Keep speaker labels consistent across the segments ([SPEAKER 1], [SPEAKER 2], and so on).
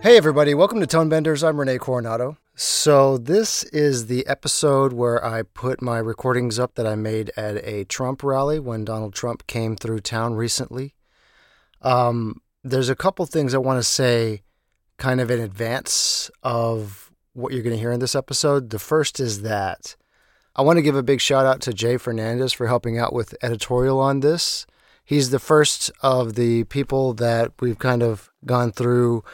[SPEAKER 1] Hey, everybody, welcome to Tonebenders. I'm Rene Coronado. So, this is the episode where I put my recordings up that I made at a Trump rally when Donald Trump came through town recently. Um, there's a couple things I want to say kind of in advance of what you're going to hear in this episode. The first is that I want to give a big shout out to Jay Fernandez for helping out with editorial on this. He's the first of the people that we've kind of gone through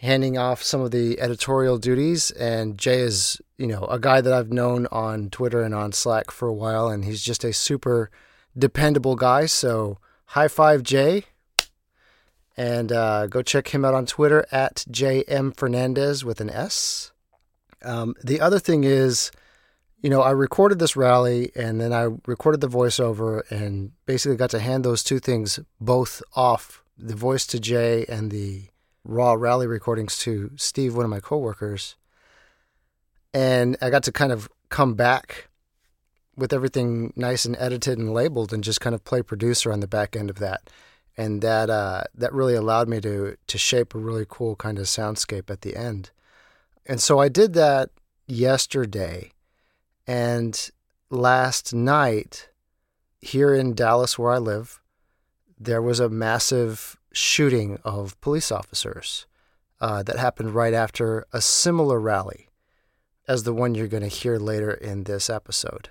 [SPEAKER 1] handing off some of the editorial duties. And Jay is, you know, a guy that I've known on Twitter and on Slack for a while, and he's just a super dependable guy. So high five, Jay. And uh, go check him out on Twitter at JM Fernandez with an S. Um, the other thing is, you know, I recorded this rally and then I recorded the voiceover and basically got to hand those two things both off the voice to Jay and the raw rally recordings to Steve, one of my coworkers. And I got to kind of come back with everything nice and edited and labeled and just kind of play producer on the back end of that. And that uh, that really allowed me to to shape a really cool kind of soundscape at the end. And so I did that yesterday. And last night, here in Dallas, where I live, there was a massive shooting of police officers uh, that happened right after a similar rally as the one you're going to hear later in this episode.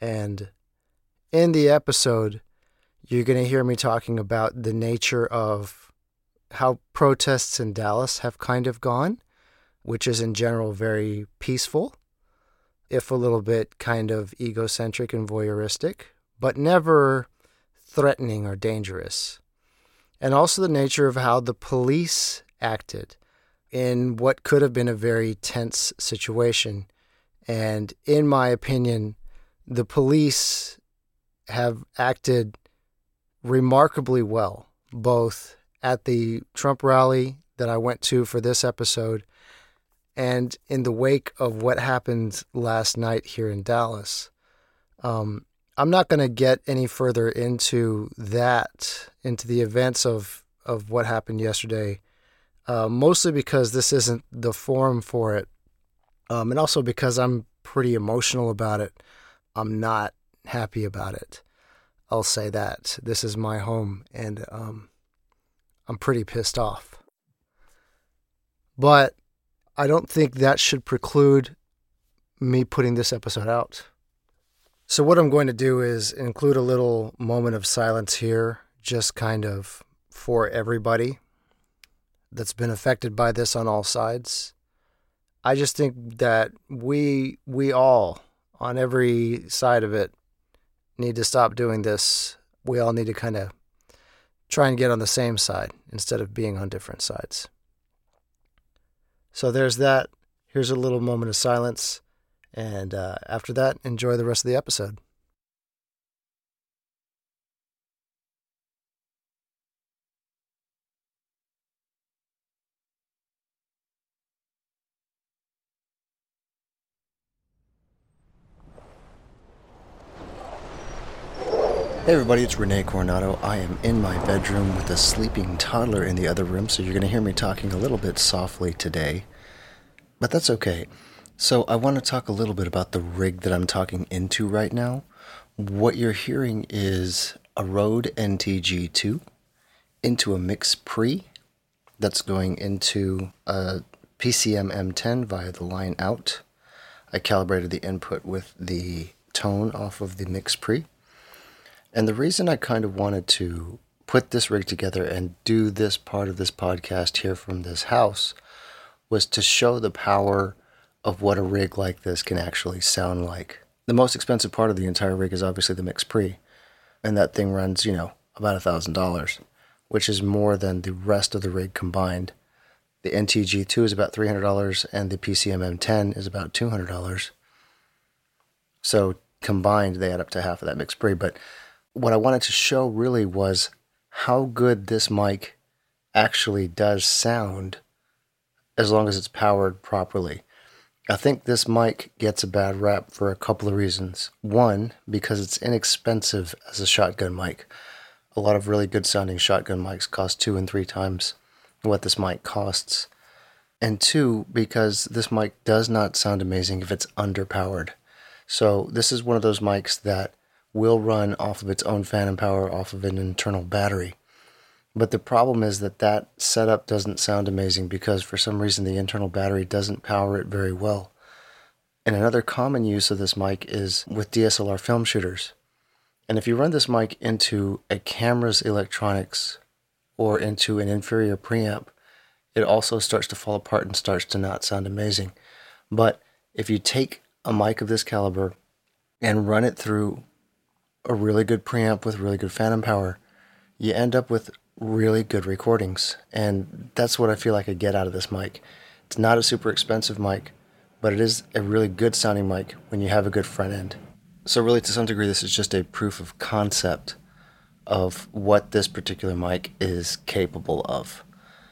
[SPEAKER 1] And in the episode, you're going to hear me talking about the nature of how protests in Dallas have kind of gone, which is in general very peaceful, if a little bit kind of egocentric and voyeuristic, but never threatening or dangerous and also the nature of how the police acted in what could have been a very tense situation. And in my opinion, the police have acted remarkably well, both at the Trump rally that I went to for this episode and in the wake of what happened last night here in Dallas. Um, I'm not going to get any further into that, into the events of, of what happened yesterday, uh, mostly because this isn't the forum for it, um, and also because I'm pretty emotional about it. I'm not happy about it. I'll say that. This is my home, and um, I'm pretty pissed off. But I don't think that should preclude me putting this episode out. So, what I'm going to do is include a little moment of silence here, just kind of for everybody that's been affected by this on all sides. I just think that we we all on every side of it need to stop doing this. We all need to kind of try and get on the same side instead of being on different sides. So there's that. Here's a little moment of silence. And uh, after that, enjoy the rest of the episode. Hey everybody, it's Rene Coronado. I am in my bedroom with a sleeping toddler in the other room, so you're going to hear me talking a little bit softly today. But that's okay. So, I want to talk a little bit about the rig that I'm talking into right now. What you're hearing is a Rode NTG2 into a Mix Pre that's going into a PCM M10 via the line out. I calibrated the input with the tone off of the Mix Pre. And the reason I kind of wanted to put this rig together and do this part of this podcast here from this house was to show the power of what a rig like this can actually sound like. The most expensive part of the entire rig is obviously the mix pre, and that thing runs, you know, about a thousand dollars, which is more than the rest of the rig combined. The NTG2 is about three hundred dollars, and the PCM M10 is about two hundred dollars. So combined, they add up to half of that mix pre. But what I wanted to show really was how good this mic actually does sound as long as it's powered properly. I think this mic gets a bad rap for a couple of reasons. One, because it's inexpensive as a shotgun mic. A lot of really good sounding shotgun mics cost two and three times what this mic costs. And two, because this mic does not sound amazing if it's underpowered. So this is one of those mics that will run off of its own phantom power off of an internal battery. But the problem is that that setup doesn't sound amazing because for some reason the internal battery doesn't power it very well. And another common use of this mic is with DSLR film shooters. And if you run this mic into a camera's electronics or into an inferior preamp, it also starts to fall apart and starts to not sound amazing. But if you take a mic of this caliber and run it through a really good preamp with really good phantom power, you end up with really good recordings. And that's what I feel like I get out of this mic. It's not a super expensive mic, but it is a really good sounding mic when you have a good front end. So, really, to some degree, this is just a proof of concept of what this particular mic is capable of.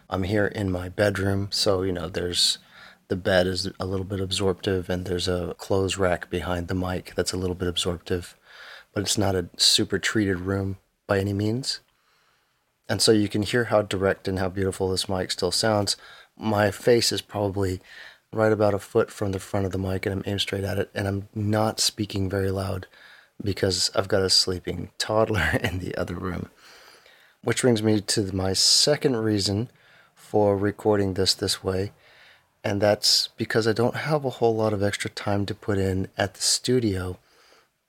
[SPEAKER 1] I'm here in my bedroom, so, you know, there's the bed is a little bit absorptive, and there's a clothes rack behind the mic that's a little bit absorptive, but it's not a super treated room by any means. And so you can hear how direct and how beautiful this mic still sounds. My face is probably right about a foot from the front of the mic and I'm aimed straight at it and I'm not speaking very loud because I've got a sleeping toddler in the other room. Which brings me to my second reason for recording this this way, and that's because I don't have a whole lot of extra time to put in at the studio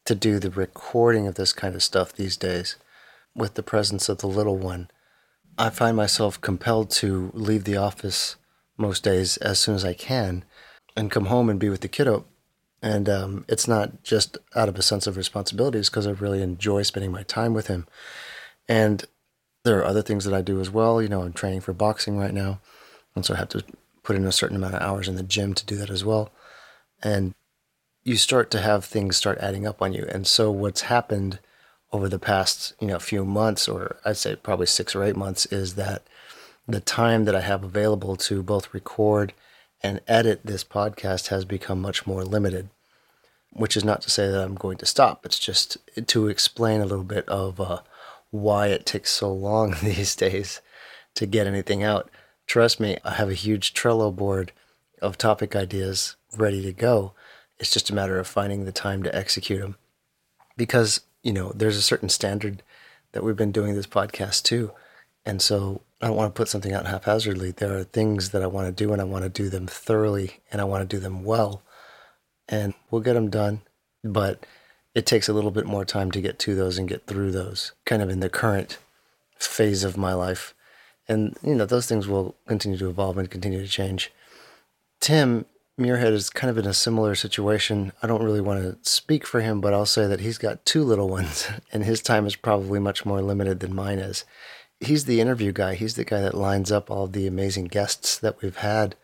[SPEAKER 1] to do the recording of this kind of stuff these days with the presence of the little one, I find myself compelled to leave the office most days as soon as I can and come home and be with the kiddo. And um, it's not just out of a sense of responsibilities because I really enjoy spending my time with him. And there are other things that I do as well. You know, I'm training for boxing right now. And so I have to put in a certain amount of hours in the gym to do that as well. And you start to have things start adding up on you. And so what's happened over the past you know few months, or I'd say probably six or eight months, is that the time that I have available to both record and edit this podcast has become much more limited. Which is not to say that I'm going to stop. It's just to explain a little bit of uh, why it takes so long these days to get anything out. Trust me, I have a huge Trello board of topic ideas ready to go. It's just a matter of finding the time to execute them. Because you know, there's a certain standard that we've been doing this podcast to. And so I don't want to put something out haphazardly. There are things that I want to do and I want to do them thoroughly and I want to do them well. And we'll get them done, but it takes a little bit more time to get to those and get through those kind of in the current phase of my life. And, you know, those things will continue to evolve and continue to change. Tim Muirhead is kind of in a similar situation. I don't really want to speak for him, but I'll say that he's got two little ones, and his time is probably much more limited than mine is. He's the interview guy. He's the guy that lines up all the amazing guests that we've had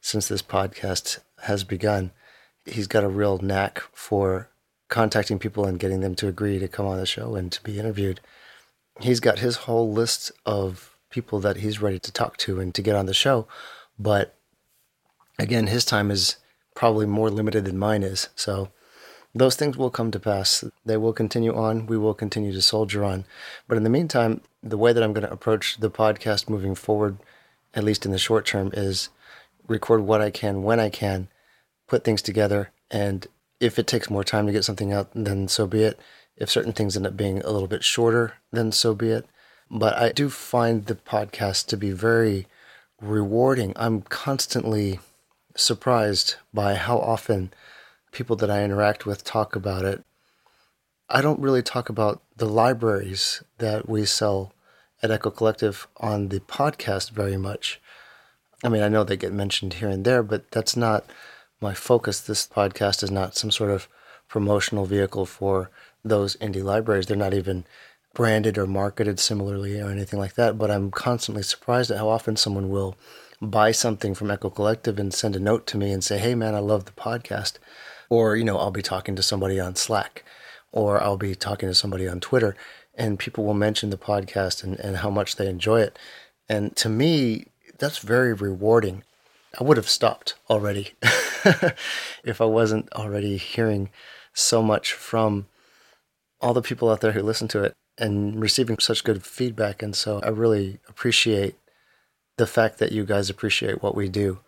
[SPEAKER 1] since this podcast has begun. He's got a real knack for contacting people and getting them to agree to come on the show and to be interviewed. He's got his whole list of people that he's ready to talk to and to get on the show, but again, his time is probably more limited than mine is. So those things will come to pass. They will continue on. We will continue to soldier on. But in the meantime, the way that I'm going to approach the podcast moving forward, at least in the short term, is record what I can when I can, put things together. And if it takes more time to get something out, then so be it. If certain things end up being a little bit shorter, then so be it. But I do find the podcast to be very rewarding. I'm constantly surprised by how often people that I interact with talk about it. I don't really talk about the libraries that we sell at Echo Collective on the podcast very much. I mean, I know they get mentioned here and there, but that's not my focus. This podcast is not some sort of promotional vehicle for those indie libraries. They're not even branded or marketed similarly or anything like that, but I'm constantly surprised at how often someone will buy something from Echo Collective and send a note to me and say, hey, man, I love the podcast. Or, you know, I'll be talking to somebody on Slack or I'll be talking to somebody on Twitter and people will mention the podcast and, and how much they enjoy it. And to me, that's very rewarding. I would have stopped already if I wasn't already hearing so much from all the people out there who listen to it and receiving such good feedback. And so I really appreciate the fact that you guys appreciate what we do.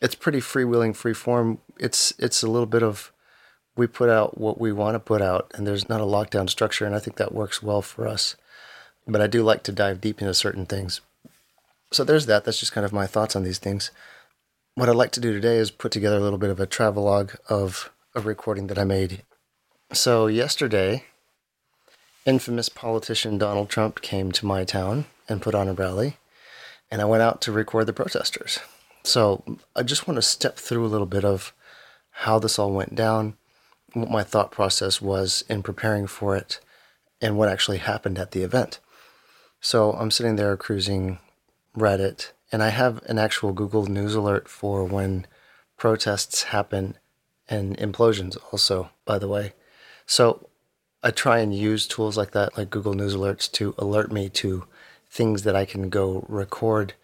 [SPEAKER 1] it's pretty freewheeling, free form. It's it's a little bit of we put out what we want to put out, and there's not a lockdown structure, and I think that works well for us. But I do like to dive deep into certain things. So there's that. That's just kind of my thoughts on these things. What I'd like to do today is put together a little bit of a travelogue of a recording that I made. So yesterday, infamous politician Donald Trump came to my town and put on a rally, and I went out to record the protesters. So I just want to step through a little bit of how this all went down, what my thought process was in preparing for it, and what actually happened at the event. So I'm sitting there cruising Reddit, and I have an actual Google News alert for when protests happen and implosions, also, by the way. So I try and use tools like that, like Google News alerts, to alert me to things that I can go record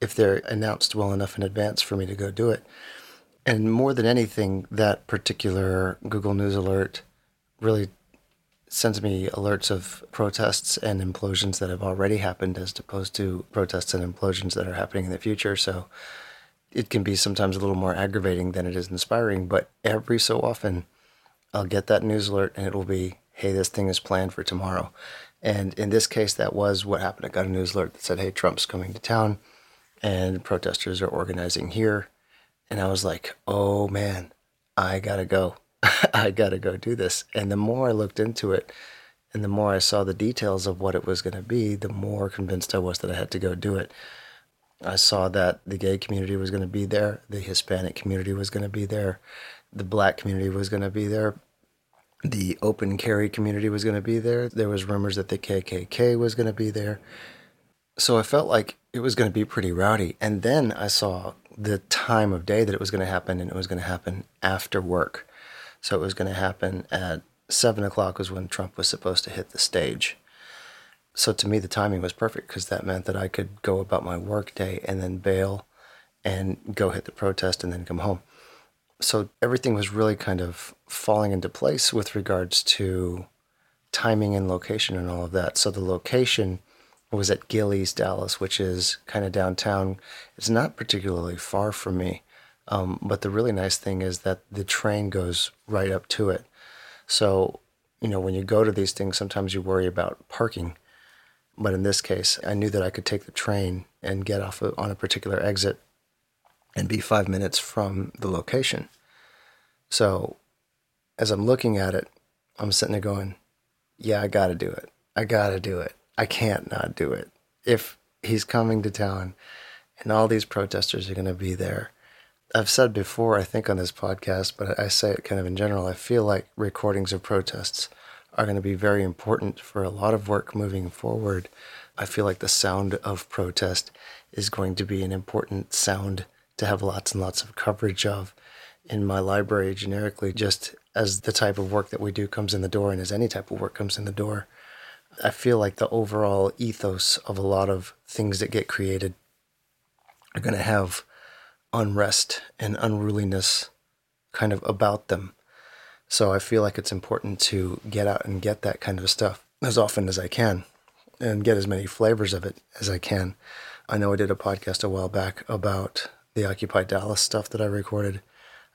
[SPEAKER 1] if they're announced well enough in advance for me to go do it. And more than anything, that particular Google News alert really sends me alerts of protests and implosions that have already happened as opposed to protests and implosions that are happening in the future. So it can be sometimes a little more aggravating than it is inspiring, but every so often I'll get that news alert and it will be, hey, this thing is planned for tomorrow. And in this case, that was what happened. I got a news alert that said, hey, Trump's coming to town and protesters are organizing here. And I was like, oh man, I gotta go. I gotta go do this. And the more I looked into it and the more I saw the details of what it was gonna be, the more convinced I was that I had to go do it. I saw that the gay community was gonna be there, the Hispanic community was gonna be there, the black community was gonna be there. The open carry community was going to be there. There was rumors that the KKK was going to be there. So I felt like it was going to be pretty rowdy. And then I saw the time of day that it was going to happen, and it was going to happen after work. So it was going to happen at seven o'clock was when Trump was supposed to hit the stage. So to me, the timing was perfect because that meant that I could go about my work day and then bail and go hit the protest and then come home. So everything was really kind of falling into place with regards to timing and location and all of that. So the location was at Gilley's, Dallas, which is kind of downtown. It's not particularly far from me, um, but the really nice thing is that the train goes right up to it. So, you know, when you go to these things, sometimes you worry about parking. But in this case, I knew that I could take the train and get off on a particular exit and be five minutes from the location. So, as I'm looking at it, I'm sitting there going, yeah, I got to do it. I got to do it. I can't not do it. If he's coming to town and all these protesters are going to be there. I've said before, I think on this podcast, but I say it kind of in general. I feel like recordings of protests are going to be very important for a lot of work moving forward. I feel like the sound of protest is going to be an important sound to have lots and lots of coverage of in my library generically, just as the type of work that we do comes in the door and as any type of work comes in the door. I feel like the overall ethos of a lot of things that get created are going to have unrest and unruliness kind of about them. So I feel like it's important to get out and get that kind of stuff as often as I can and get as many flavors of it as I can. I know I did a podcast a while back about the Occupy Dallas stuff that I recorded.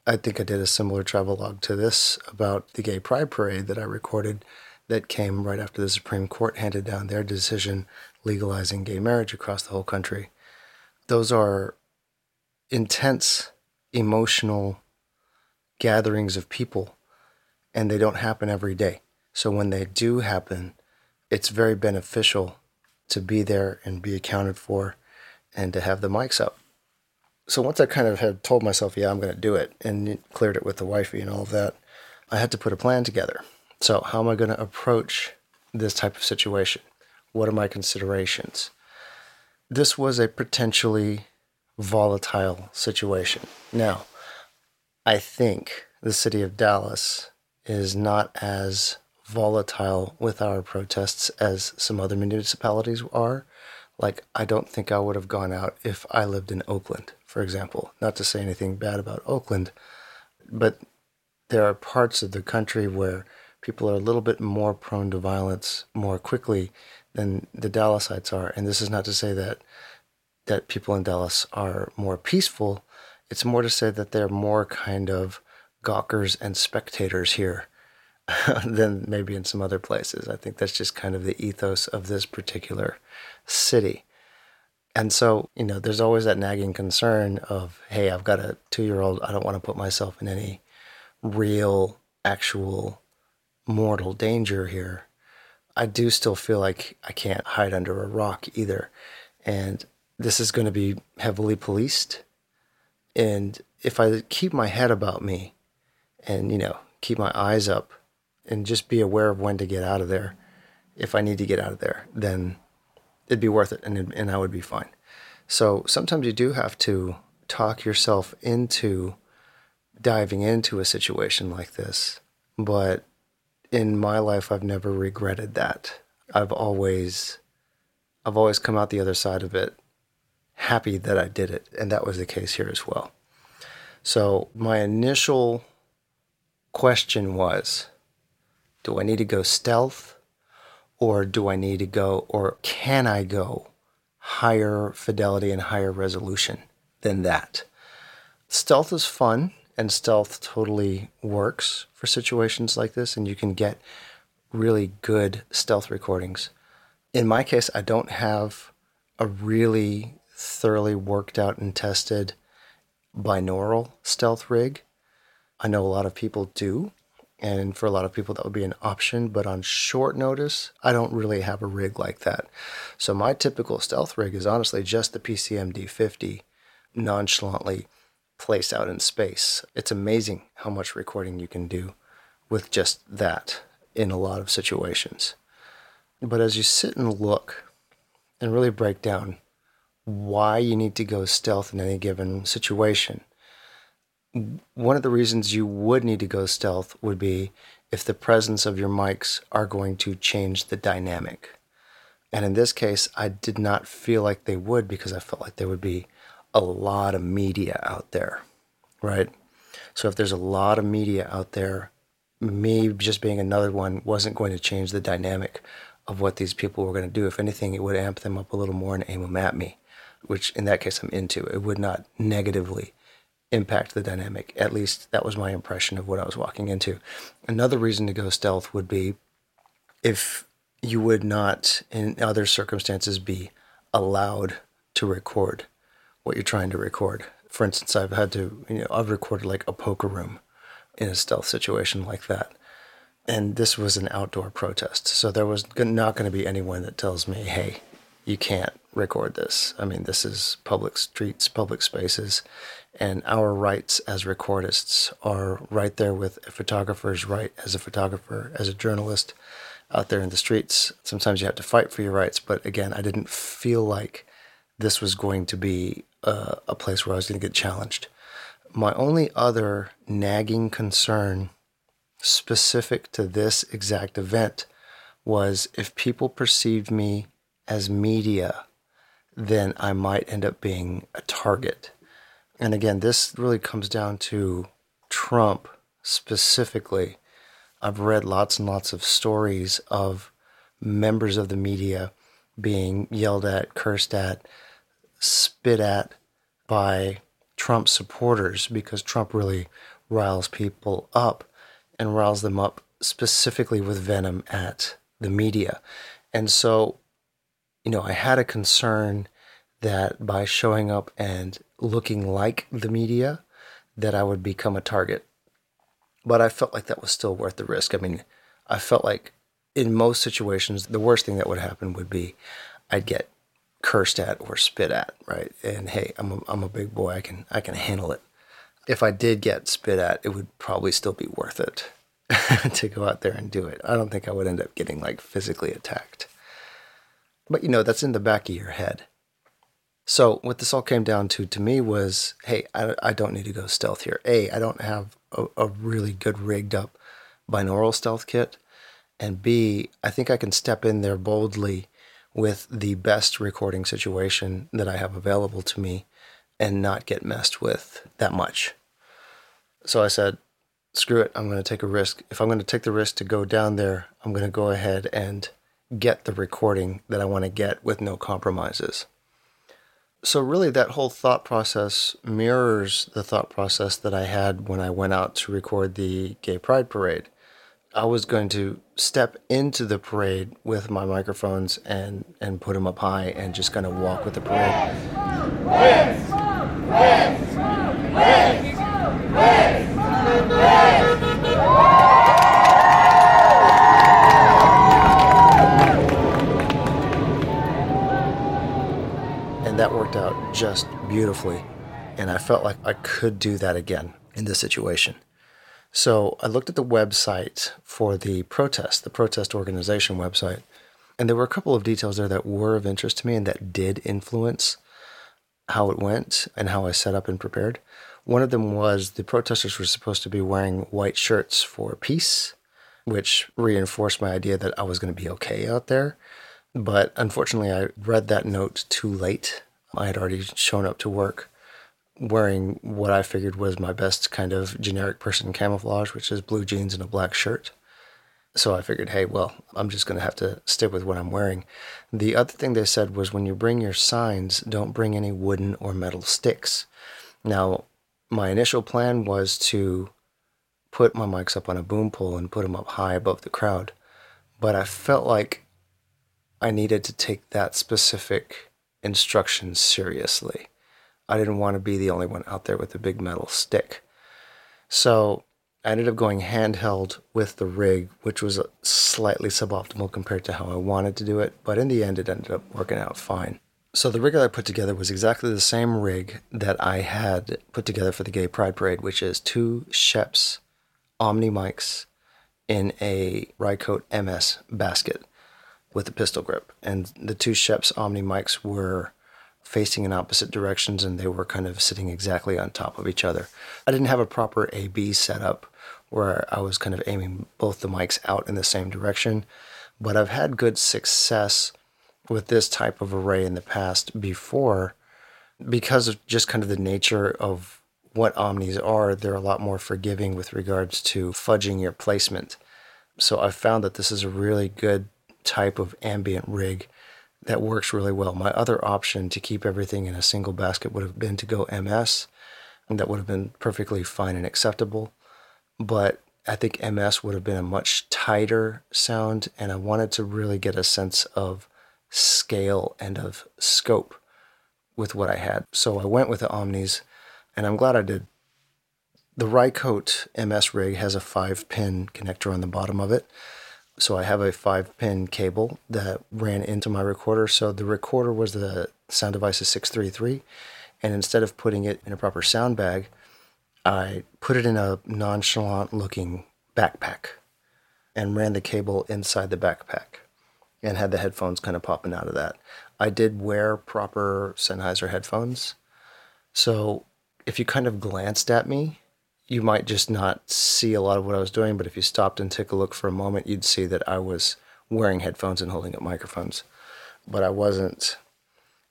[SPEAKER 1] I think I did a similar travel log to this about the Gay Pride Parade that I recorded that came right after the Supreme Court handed down their decision legalizing gay marriage across the whole country. Those are intense, emotional gatherings of people, and they don't happen every day. So when they do happen, it's very beneficial to be there and be accounted for and to have the mics up. So once I kind of had told myself, yeah, I'm going to do it, and cleared it with the wifey and all of that, I had to put a plan together. So, how am I going to approach this type of situation? What are my considerations? This was a potentially volatile situation. Now, I think the city of Dallas is not as volatile with our protests as some other municipalities are. Like, I don't think I would have gone out if I lived in Oakland, for example. Not to say anything bad about Oakland, but there are parts of the country where people are a little bit more prone to violence more quickly than the Dallasites are. And this is not to say that that people in Dallas are more peaceful. It's more to say that they're more kind of gawkers and spectators here than maybe in some other places. I think that's just kind of the ethos of this particular city. And so, you know, there's always that nagging concern of, hey, I've got a two year old. I don't want to put myself in any real, actual mortal danger here. I do still feel like I can't hide under a rock either. And this is going to be heavily policed. And if I keep my head about me and, you know, keep my eyes up and just be aware of when to get out of there, if I need to get out of there, then it'd be worth it and, and I would be fine. So sometimes you do have to talk yourself into diving into a situation like this. But in my life, I've never regretted that. I've always, I've always come out the other side of it happy that I did it. And that was the case here as well. So my initial question was, do I need to go stealth or do I need to go or can I go higher fidelity and higher resolution than that? Stealth is fun and stealth totally works for situations like this and you can get really good stealth recordings. In my case, I don't have a really thoroughly worked out and tested binaural stealth rig. I know a lot of people do, and for a lot of people, that would be an option. But on short notice, I don't really have a rig like that. So my typical stealth rig is honestly just the PCM D50 nonchalantly placed out in space. It's amazing how much recording you can do with just that in a lot of situations. But as you sit and look and really break down why you need to go stealth in any given situation, one of the reasons you would need to go stealth would be if the presence of your mics are going to change the dynamic. And in this case, I did not feel like they would because I felt like there would be a lot of media out there, right? So if there's a lot of media out there, me just being another one wasn't going to change the dynamic of what these people were going to do. If anything, it would amp them up a little more and aim them at me, which in that case I'm into. It would not negatively impact the dynamic. At least that was my impression of what I was walking into. Another reason to go stealth would be if you would not, in other circumstances, be allowed to record what you're trying to record. For instance, I've had to, you know, I've recorded like a poker room in a stealth situation like that. And this was an outdoor protest. So there was not going to be anyone that tells me, hey, you can't record this. I mean, this is public streets, public spaces and our rights as recordists are right there with a photographer's right as a photographer, as a journalist out there in the streets. Sometimes you have to fight for your rights, but again, I didn't feel like this was going to be a, a place where I was going to get challenged. My only other nagging concern specific to this exact event was if people perceived me as media, then I might end up being a target and again, this really comes down to Trump specifically. I've read lots and lots of stories of members of the media being yelled at, cursed at, spit at by Trump supporters because Trump really riles people up and riles them up specifically with venom at the media. And so, you know, I had a concern that by showing up and looking like the media that I would become a target. But I felt like that was still worth the risk. I mean, I felt like in most situations, the worst thing that would happen would be I'd get cursed at or spit at, right? And hey, I'm a, I'm a big boy. I can I can handle it. If I did get spit at, it would probably still be worth it to go out there and do it. I don't think I would end up getting like physically attacked. But you know, that's in the back of your head. So what this all came down to to me was, hey, I, I don't need to go stealth here. A, I don't have a, a really good rigged up binaural stealth kit. And B, I think I can step in there boldly with the best recording situation that I have available to me and not get messed with that much. So I said, screw it, I'm going to take a risk. If I'm going to take the risk to go down there, I'm going to go ahead and get the recording that I want to get with no compromises. So, really, that whole thought process mirrors the thought process that I had when I went out to record the Gay Pride Parade. I was going to step into the parade with my microphones and, and put them up high and just kind of walk with the parade. That worked out just beautifully. And I felt like I could do that again in this situation. So I looked at the website for the protest, the protest organization website, and there were a couple of details there that were of interest to me and that did influence how it went and how I set up and prepared. One of them was the protesters were supposed to be wearing white shirts for peace, which reinforced my idea that I was going to be okay out there. But unfortunately, I read that note too late. I had already shown up to work wearing what I figured was my best kind of generic person camouflage, which is blue jeans and a black shirt. So I figured, hey, well, I'm just going to have to stick with what I'm wearing. The other thing they said was when you bring your signs, don't bring any wooden or metal sticks. Now, my initial plan was to put my mics up on a boom pole and put them up high above the crowd, but I felt like I needed to take that specific instruction seriously. I didn't want to be the only one out there with a big metal stick. So I ended up going handheld with the rig, which was slightly suboptimal compared to how I wanted to do it, but in the end, it ended up working out fine. So the rig that I put together was exactly the same rig that I had put together for the Gay Pride Parade, which is two Schoeps Omni mics in a Rycote MS basket with a pistol grip. And the two Schoeps Omni mics were facing in opposite directions and they were kind of sitting exactly on top of each other. I didn't have a proper AB setup where I was kind of aiming both the mics out in the same direction, but I've had good success with this type of array in the past before because of just kind of the nature of what omnis are, they're a lot more forgiving with regards to fudging your placement. So I've found that this is a really good type of ambient rig that works really well. My other option to keep everything in a single basket would have been to go MS, and that would have been perfectly fine and acceptable. But I think MS would have been a much tighter sound, and I wanted to really get a sense of scale and of scope with what I had. So I went with the Omnis, and I'm glad I did. The Rycote MS rig has a five pin connector on the bottom of it so I have a five pin cable that ran into my recorder. So the recorder was the Sound Devices 633. And instead of putting it in a proper sound bag, I put it in a nonchalant looking backpack and ran the cable inside the backpack and had the headphones kind of popping out of that. I did wear proper Sennheiser headphones. So if you kind of glanced at me, you might just not see a lot of what I was doing, but if you stopped and took a look for a moment, you'd see that I was wearing headphones and holding up microphones. But I wasn't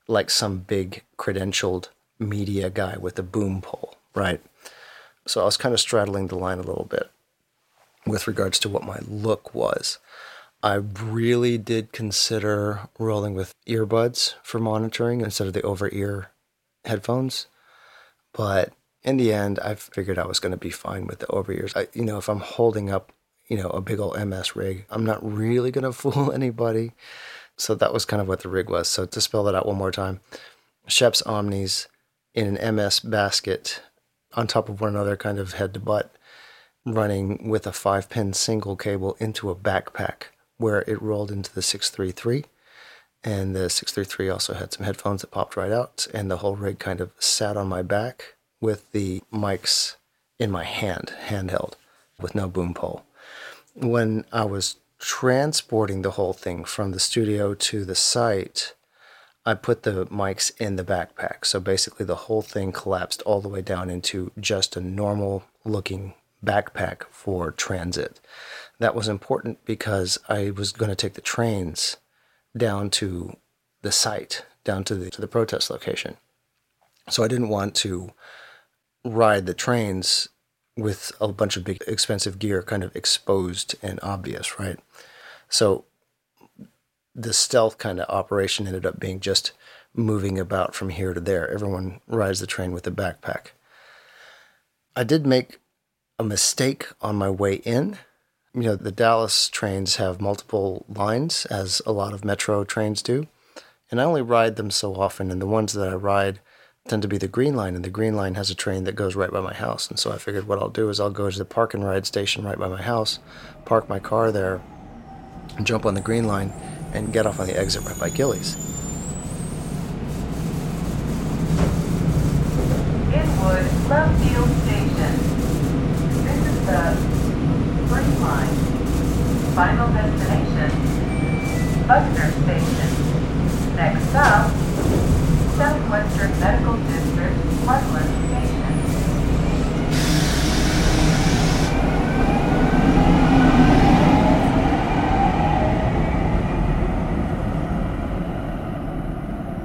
[SPEAKER 1] like some big credentialed media guy with a boom pole, right? So I was kind of straddling the line a little bit with regards to what my look was. I really did consider rolling with earbuds for monitoring instead of the over ear headphones, but in the end, I figured I was going to be fine with the over ears. I, you know, if I'm holding up, you know, a big old MS rig, I'm not really going to fool anybody. So that was kind of what the rig was. So to spell that out one more time, Schoeps Omnis in an MS basket on top of one another, kind of head to butt, running with a five pin single cable into a backpack where it rolled into the 633. And the 633 also had some headphones that popped right out, and the whole rig kind of sat on my back with the mics in my hand, handheld, with no boom pole. When I was transporting the whole thing from the studio to the site, I put the mics in the backpack. So basically, the whole thing collapsed all the way down into just a normal looking backpack for transit. That was important because I was going to take the trains down to the site, down to the, to the protest location. So I didn't want to ride the trains with a bunch of big expensive gear kind of exposed and obvious, right? So the stealth kind of operation ended up being just moving about from here to there. Everyone rides the train with a backpack. I did make a mistake on my way in. You know, the Dallas trains have multiple lines, as a lot of metro trains do. And I only ride them so often, and the ones that I ride tend to be the Green Line, and the Green Line has a train that goes right by my house. And so I figured what I'll do is I'll go to the park and ride station right by my house, park my car there, jump on the Green Line, and get off on the exit right by Gilley's.
[SPEAKER 2] Inwood Love Field Station. This is the Green Line. Final destination, Buckner Station. Next stop, Southwestern Medical District, Parkland Station.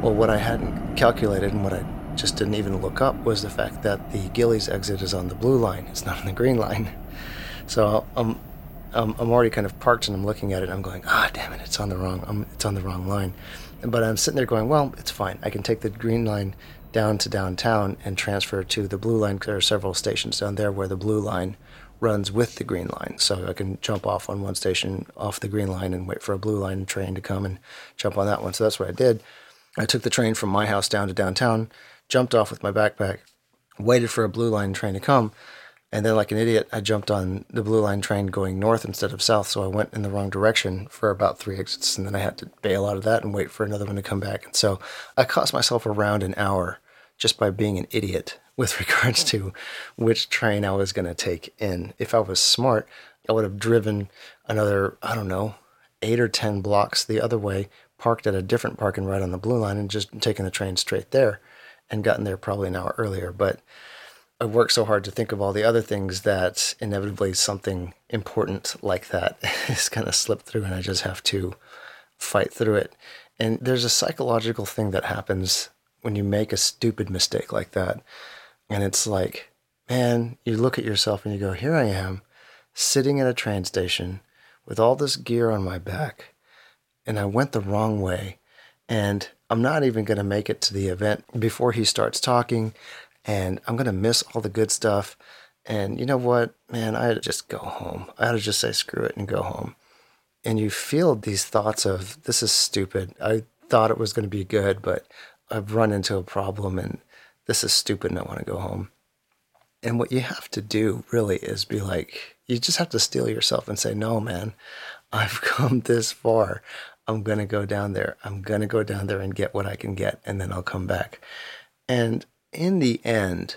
[SPEAKER 1] Well, what I hadn't calculated and what I just didn't even look up was the fact that the Gilley's exit is on the blue line. It's not on the green line. So I'm, I'm, I'm already kind of parked and I'm looking at it I'm going, ah, damn it, it's on the wrong, um, it's on the wrong line. But I'm sitting there going, well, it's fine. I can take the green line down to downtown and transfer to the blue line. There are several stations down there where the blue line runs with the green line. So I can jump off on one station off the green line and wait for a blue line train to come and jump on that one. So that's what I did. I took the train from my house down to downtown, jumped off with my backpack, waited for a blue line train to come, and then, like an idiot, I jumped on the blue line train going north instead of south. So I went in the wrong direction for about three exits, and then I had to bail out of that and wait for another one to come back. And so I cost myself around an hour just by being an idiot with regards to which train I was going to take in. If I was smart, I would have driven another, I don't know, eight or 10 blocks the other way, parked at a different parking right on the blue line, and just taken the train straight there and gotten there probably an hour earlier. But I worked so hard to think of all the other things that inevitably something important like that is going to slip through, and I just have to fight through it. And there's a psychological thing that happens when you make a stupid mistake like that. And it's like, man, you look at yourself and you go, here I am, sitting at a train station with all this gear on my back, and I went the wrong way. And I'm not even going to make it to the event before he starts talking, and I'm going to miss all the good stuff. And you know what, man, I ought to just go home. I ought to just say screw it and go home. And you feel these thoughts of, this is stupid. I thought it was going to be good, but I've run into a problem and this is stupid and I want to go home. And what you have to do really is be like, you just have to steel yourself and say, no, man, I've come this far. I'm going to go down there. I'm going to go down there and get what I can get, and then I'll come back. And in the end,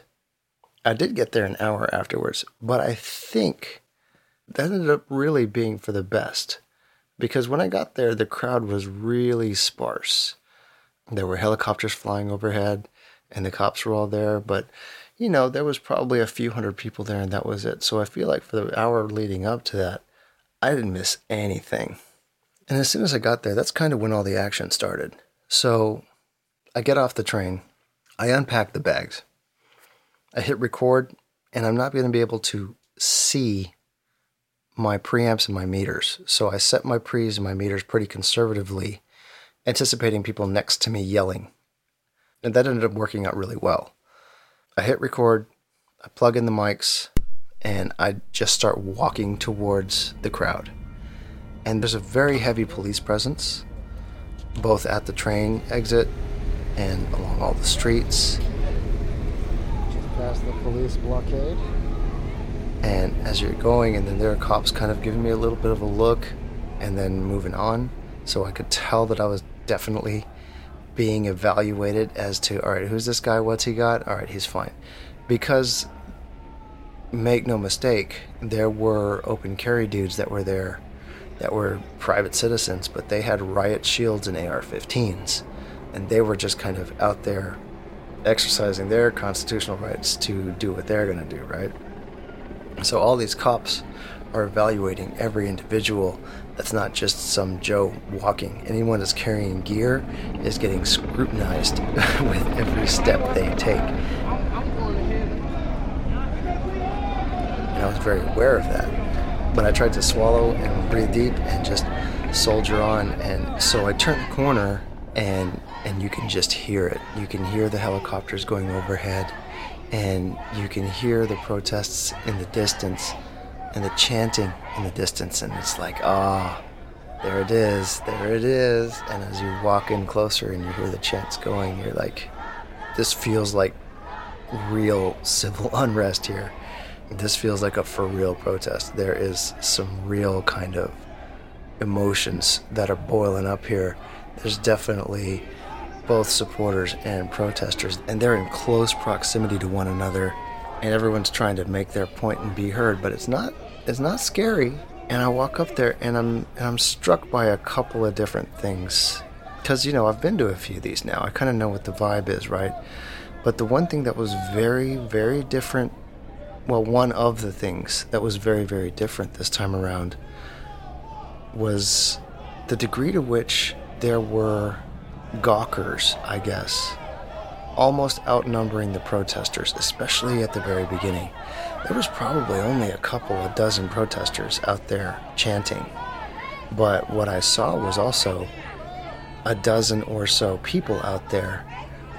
[SPEAKER 1] I did get there an hour afterwards, but I think that ended up really being for the best because when I got there, the crowd was really sparse. There were helicopters flying overhead, and the cops were all there, but you know, there was probably a few hundred people there, and that was it. So I feel like for the hour leading up to that, I didn't miss anything. And as soon as I got there, that's kind of when all the action started. So I get off the train, I unpack the bags, I hit record, and I'm not going to be able to see my preamps and my meters. So I set my pre's and my meters pretty conservatively, anticipating people next to me yelling. And that ended up working out really well. I hit record, I plug in the mics, and I just start walking towards the crowd. And there's a very heavy police presence, both at the train exit and along all the streets. Just past the police blockade. And as you're going, and then there are cops kind of giving me a little bit of a look and then moving on. So I could tell that I was definitely being evaluated as to, all right, who's this guy? What's he got? All right, he's fine. Because, make no mistake, there were open carry dudes that were there that were private citizens, but they had riot shields and AR 15s. And they were just kind of out there exercising their constitutional rights to do what they're going to do, right? So all these cops are evaluating every individual that's not just some Joe walking. Anyone that's carrying gear is getting scrutinized with every step they take. And I was very aware of that. But I tried to swallow and breathe deep and just soldier on. And so I turned the corner and and you can just hear it. You can hear the helicopters going overhead, and you can hear the protests in the distance, and the chanting in the distance, and it's like ah. Oh, there it is, there it is. And as you walk in closer and you hear the chants going, you're like, this feels like real civil unrest here. This feels like a for real protest. There is some real kind of emotions that are boiling up here. There's definitely both supporters and protesters, and they're in close proximity to one another, and everyone's trying to make their point and be heard. But it's not it's not scary. And I walk up there, and I'm and I'm struck by a couple of different things, because you know I've been to a few of these now. I kind of know what the vibe is, right? But the one thing that was very very different, well, one of the things that was very very different this time around was the degree to which there were gawkers, I guess, almost outnumbering the protesters, especially at the very beginning. There was probably only a couple of dozen protesters out there chanting, but what I saw was also a dozen or so people out there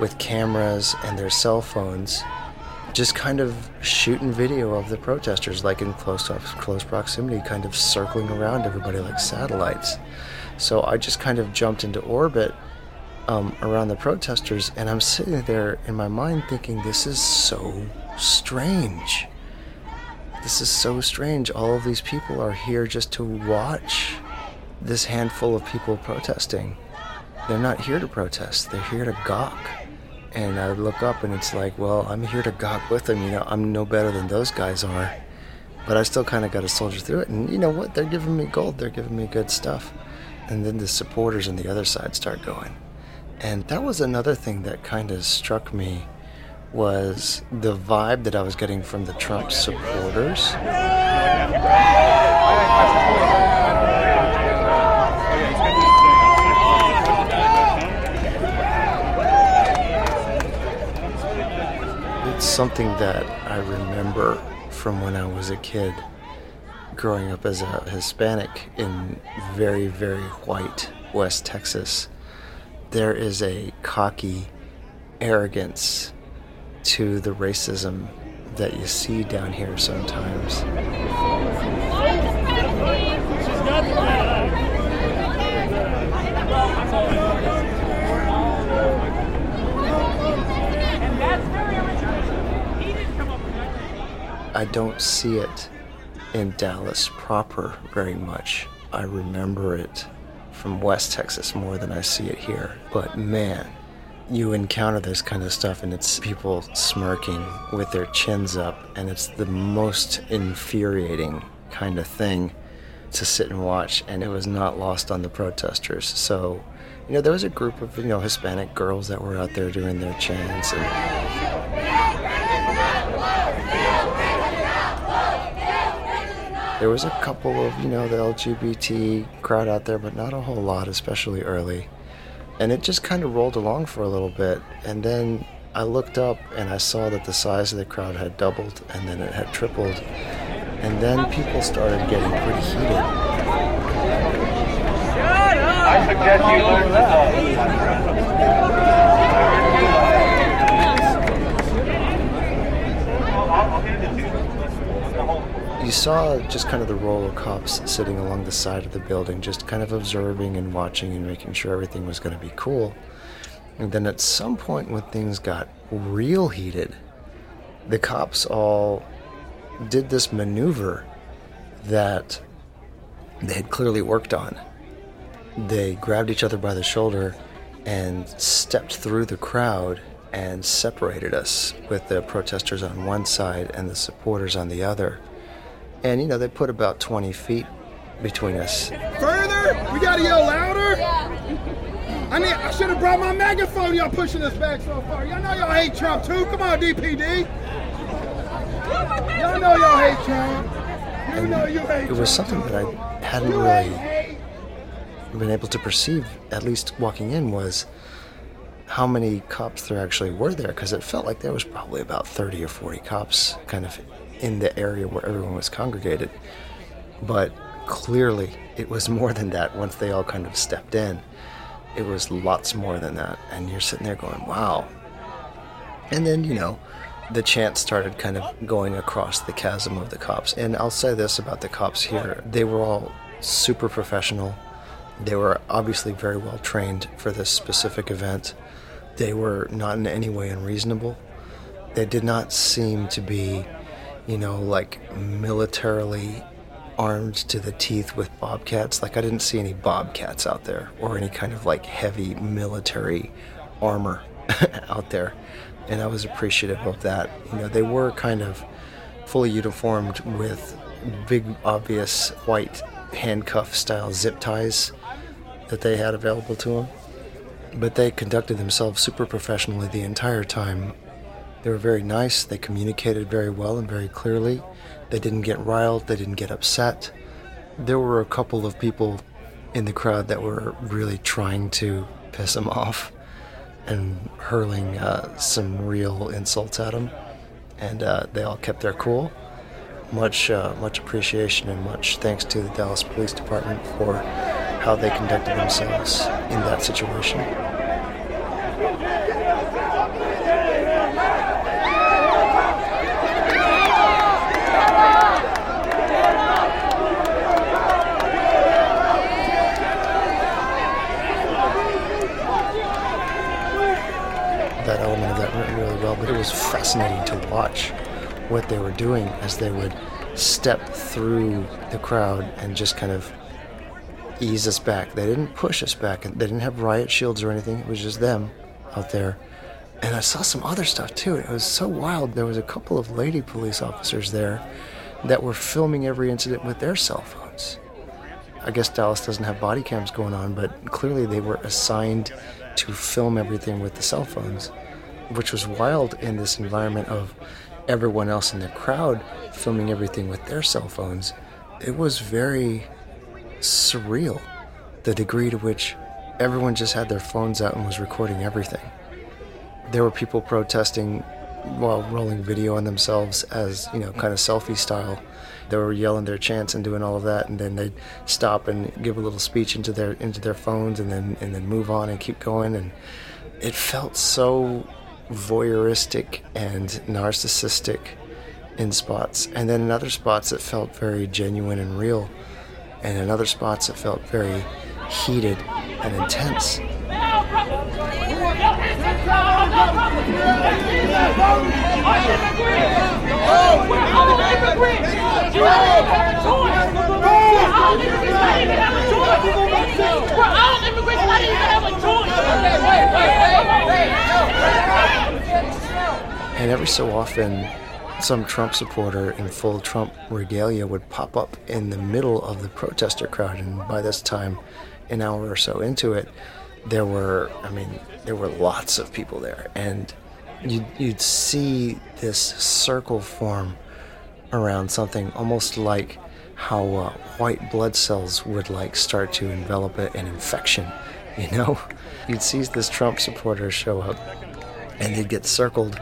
[SPEAKER 1] with cameras and their cell phones just kind of shooting video of the protesters, like in close close proximity, kind of circling around everybody like satellites. So I just kind of jumped into orbit um, around the protesters, and I'm sitting there in my mind thinking, this is so strange. This is so strange. All of these people are here just to watch this handful of people protesting. They're not here to protest, they're here to gawk and I look up and it's like, well, I'm here to gawk with them. You know, I'm no better than those guys are, but I still kind of got to soldier through it. And you know what? They're giving me gold. They're giving me good stuff. And then the supporters on the other side start going, and that was another thing that kind of struck me was the vibe that I was getting from the Trump supporters. It's something that I remember from when I was a kid, growing up as a Hispanic in very, very white West Texas. There is a cocky arrogance to the racism that you see down here sometimes. I don't see it in Dallas proper very much. I remember it from West Texas more than I see it here. But man, you encounter this kind of stuff and it's people smirking with their chins up, and it's the most infuriating kind of thing to sit and watch. And it was not lost on the protesters. So, you know, there was a group of, you know, Hispanic girls that were out there doing their chants and There was a couple of, you know, the LGBT crowd out there, but not a whole lot, especially early. And it just kind of rolled along for a little bit. And then I looked up and I saw that the size of the crowd had doubled and then it had tripled. And then people started getting pretty heated. I suggest you learn you saw just kind of the roll of cops sitting along the side of the building, just kind of observing and watching and making sure everything was going to be cool. And then at some point, when things got real heated, the cops all did this maneuver that they had clearly worked on. They grabbed each other by the shoulder and stepped through the crowd and separated us with the protesters on one side and the supporters on the other. And, you know, they put about 20 feet between us.
[SPEAKER 3] Further? We gotta yell louder? Yeah. I need, I should have brought my megaphone. Y'all pushing us back so far. Y'all know y'all hate Trump too. Come on, DPD. Y'all know y'all hate Trump. You and know you hate Trump
[SPEAKER 1] It was something that I hadn't really been able to perceive, at least walking in, was how many cops there actually were there because it felt like there was probably about 30 or 40 cops kind of in the area where everyone was congregated. But clearly, it was more than that once they all kind of stepped in. it was lots more than that. And you're sitting there going, wow. And then, you know, the chant started kind of going across the chasm of the cops. And I'll say this about the cops here they were all super professional. They were obviously very well trained for this specific event. They were not in any way unreasonable. They did not seem to be, you know, like militarily armed to the teeth with bobcats. Like, I didn't see any bobcats out there or any kind of like heavy military armor out there. And I was appreciative of that. You know, they were kind of fully uniformed with big, obvious white handcuff style zip ties that they had available to them. But they conducted themselves super professionally the entire time. They were very nice, they communicated very well and very clearly. They didn't get riled, they didn't get upset. There were a couple of people in the crowd that were really trying to piss him off and hurling uh, some real insults at him. And uh, they all kept their cool. Much, uh, much appreciation and much thanks to the Dallas Police Department for how they conducted themselves in that situation. That element of that went really well, but it was fascinating to watch what they were doing as they would step through the crowd and just kind of ease us back. They didn't push us back. and They didn't have riot shields or anything. It was just them out there. And I saw some other stuff too. It was so wild. There was a couple of lady police officers there that were filming every incident with their cell phones. I guess Dallas doesn't have body cams going on, but clearly they were assigned to film everything with the cell phones, which was wild in this environment of everyone else in the crowd filming everything with their cell phones. It was very surreal the degree to which everyone just had their phones out and was recording everything. There were people protesting while rolling video on themselves as, you know, kind of selfie style. They were yelling their chants and doing all of that and then they'd stop and give a little speech into their into their phones and then and then move on and keep going and it felt so voyeuristic and narcissistic in spots and then in other spots it felt very genuine and real and in other spots it felt very heated and intense. And every so often, some Trump supporter in full Trump regalia would pop up in the middle of the protester crowd. And by this time, an hour or so into it, there were, I mean, there were lots of people there. And you'd, you'd see this circle form around something almost like how uh, white blood cells would like start to envelop an infection, you know? You'd see this Trump supporter show up and they'd get circled.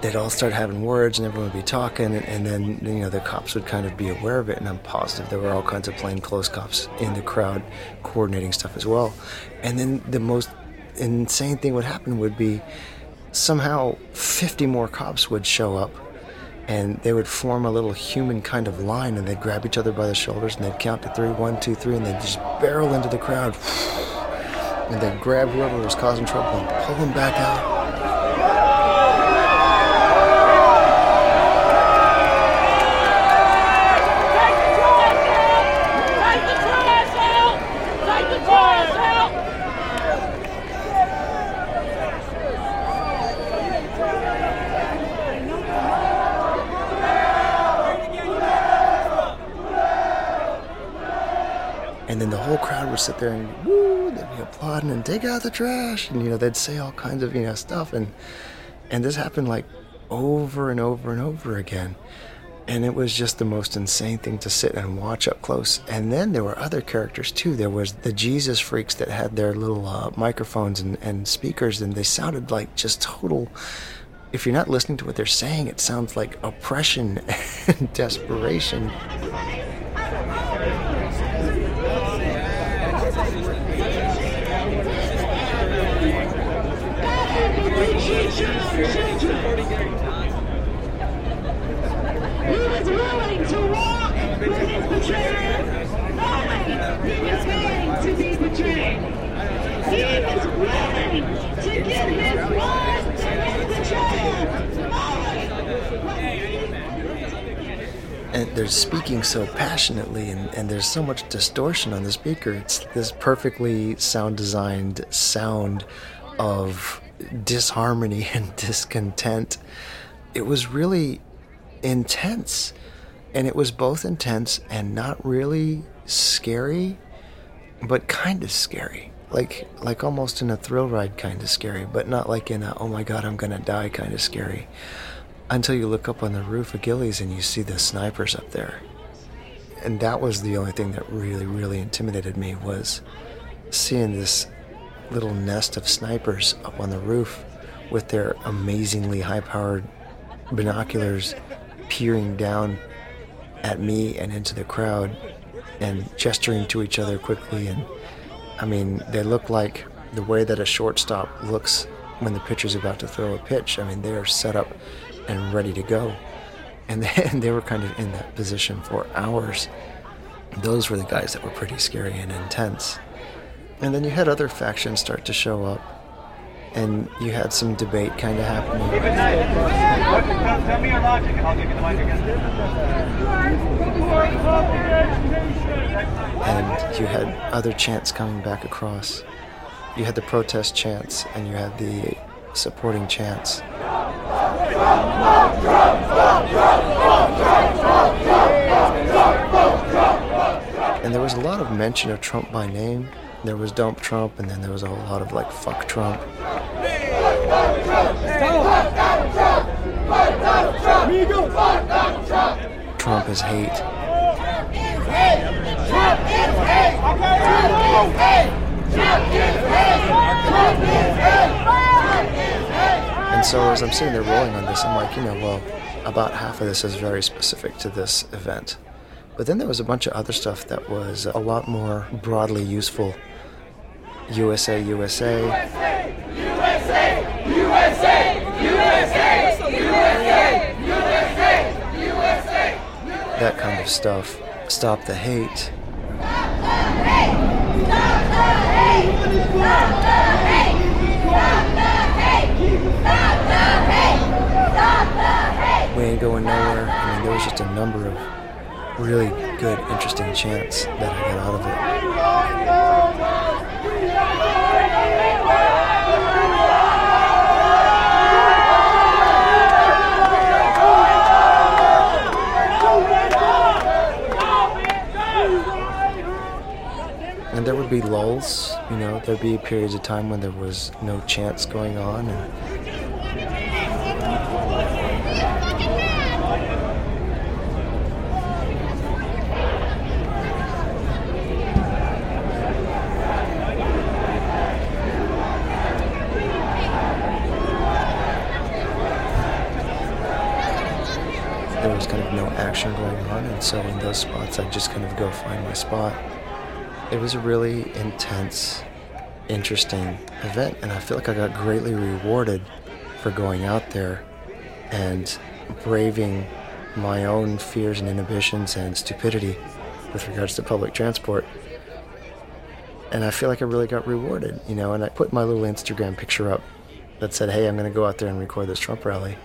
[SPEAKER 1] They'd all start having words and everyone would be talking and, and, then you know the cops would kind of be aware of it and i'm positive there were all kinds of plainclothes cops in the crowd coordinating stuff as well. And then the most insane thing would happen would be somehow 50 more cops would show up and they would form a little human kind of line and they'd grab each other by the shoulders and they'd count to three one two three and they'd just barrel into the crowd and they'd grab whoever was causing trouble and pull them back out. And then the whole crowd would sit there and applauding and dig out the trash, and you know they'd say all kinds of you know stuff, and and this happened like over and over and over again, and it was just the most insane thing to sit and watch up close. And then there were other characters too. There was the Jesus freaks that had their little uh, microphones and, and speakers, and they sounded like just total. If you're not listening to what they're saying, it sounds like oppression and desperation.
[SPEAKER 4] He was willing to walk with his betrayer, knowing he was going to be betrayed. He was willing to give his blood to his betrayer, knowing what he
[SPEAKER 1] and they're speaking so passionately and, and there's so much distortion on the speaker. It's this perfectly sound designed sound of disharmony and discontent. It was really intense and it was both intense and not really scary but kind of scary. Like like almost in a thrill ride kind of scary but not like in a oh my god i'm gonna die kind of scary until you look up on the roof of Gilley's and you see the snipers up there. And that was the only thing that really, really intimidated me was seeing this little nest of snipers up on the roof with their amazingly high-powered binoculars peering down at me and into the crowd and gesturing to each other quickly and I mean they look like the way that a shortstop looks when the pitcher's about to throw a pitch. I mean they are set up and ready to go. And they, and they were kind of in that position for hours. Those were the guys that were pretty scary and intense. And then you had other factions start to show up, and you had some debate kind of happening.
[SPEAKER 5] Tell me your logic and I'll give you the mic
[SPEAKER 1] And you had other chants coming back across. You had the protest chants, and you had the supporting chants. And there was a lot of mention of Trump by name. There was Dump Trump, and then there was a whole lot of like fuck Trump. Trump is hate. And so as I'm sitting there rolling on this, I'm like, you know, well, about half of this is very specific to this event. But then there was a bunch of other stuff that was a lot more broadly useful. USA, USA. USA, USA, USA, USA, USA, USA. That kind of stuff. Stop the hate. Stop the hate! Stop the hate! Stop the hate! We ain't going nowhere. I mean, there was just a number of really good, interesting chants that I got out of it. And there would be lulls, you know, there'd be periods of time when there was no chants going on, and action going on, and so in those spots, I just kind of go find my spot. It was a really intense, interesting event, and I feel like I got greatly rewarded for going out there and braving my own fears and inhibitions and stupidity with regards to public transport. And I feel like I really got rewarded, you know, and I put my little Instagram picture up that said, hey, I'm going to go out there and record this Trump rally.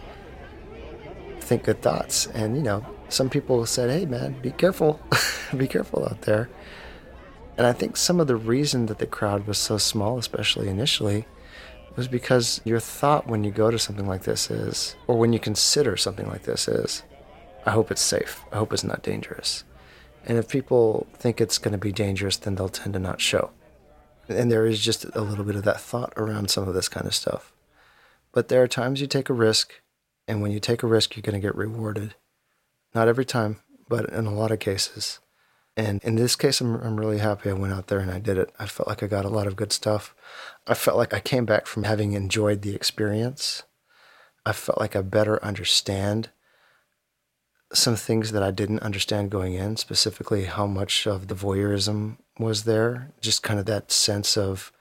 [SPEAKER 1] Think good thoughts. And, you know, some people said, hey, man, be careful. be careful out there. And I think some of the reason that the crowd was so small, especially initially, was because your thought when you go to something like this is, or when you consider something like this is, I hope it's safe. I hope it's not dangerous. And if people think it's going to be dangerous, then they'll tend to not show. And there is just a little bit of that thought around some of this kind of stuff. But there are times you take a risk, and when you take a risk, you're going to get rewarded. Not every time, but in a lot of cases. And in this case, I'm, I'm really happy I went out there and I did it. I felt like I got a lot of good stuff. I felt like I came back from having enjoyed the experience. I felt like I better understand some things that I didn't understand going in, specifically how much of the voyeurism was there. Just kind of that sense of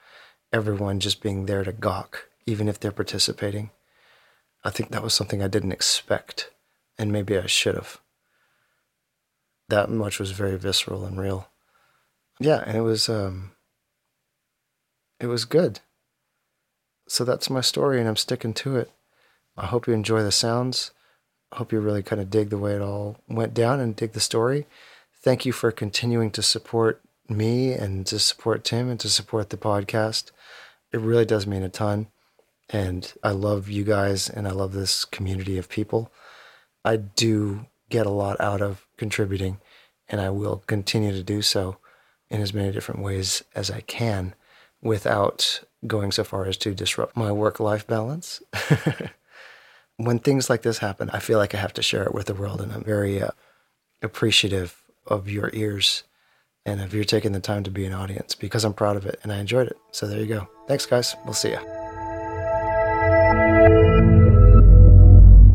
[SPEAKER 1] everyone just being there to gawk, even if they're participating. I think that was something I didn't expect, and maybe I should have. That much was very visceral and real. Yeah, and it was um it was good. So that's my story and I'm sticking to it. I hope you enjoy the sounds. I hope you really kind of dig the way it all went down and dig the story. Thank you for continuing to support me and to support Tim and to support the podcast. It really does mean a ton. And I love you guys and I love this community of people. I do get a lot out of contributing and I will continue to do so in as many different ways as I can without going so far as to disrupt my work life balance. when things like this happen, I feel like I have to share it with the world, and I'm very uh, appreciative of your ears and of your taking the time to be an audience because I'm proud of it and I enjoyed it. So there you go. Thanks, guys. We'll see you.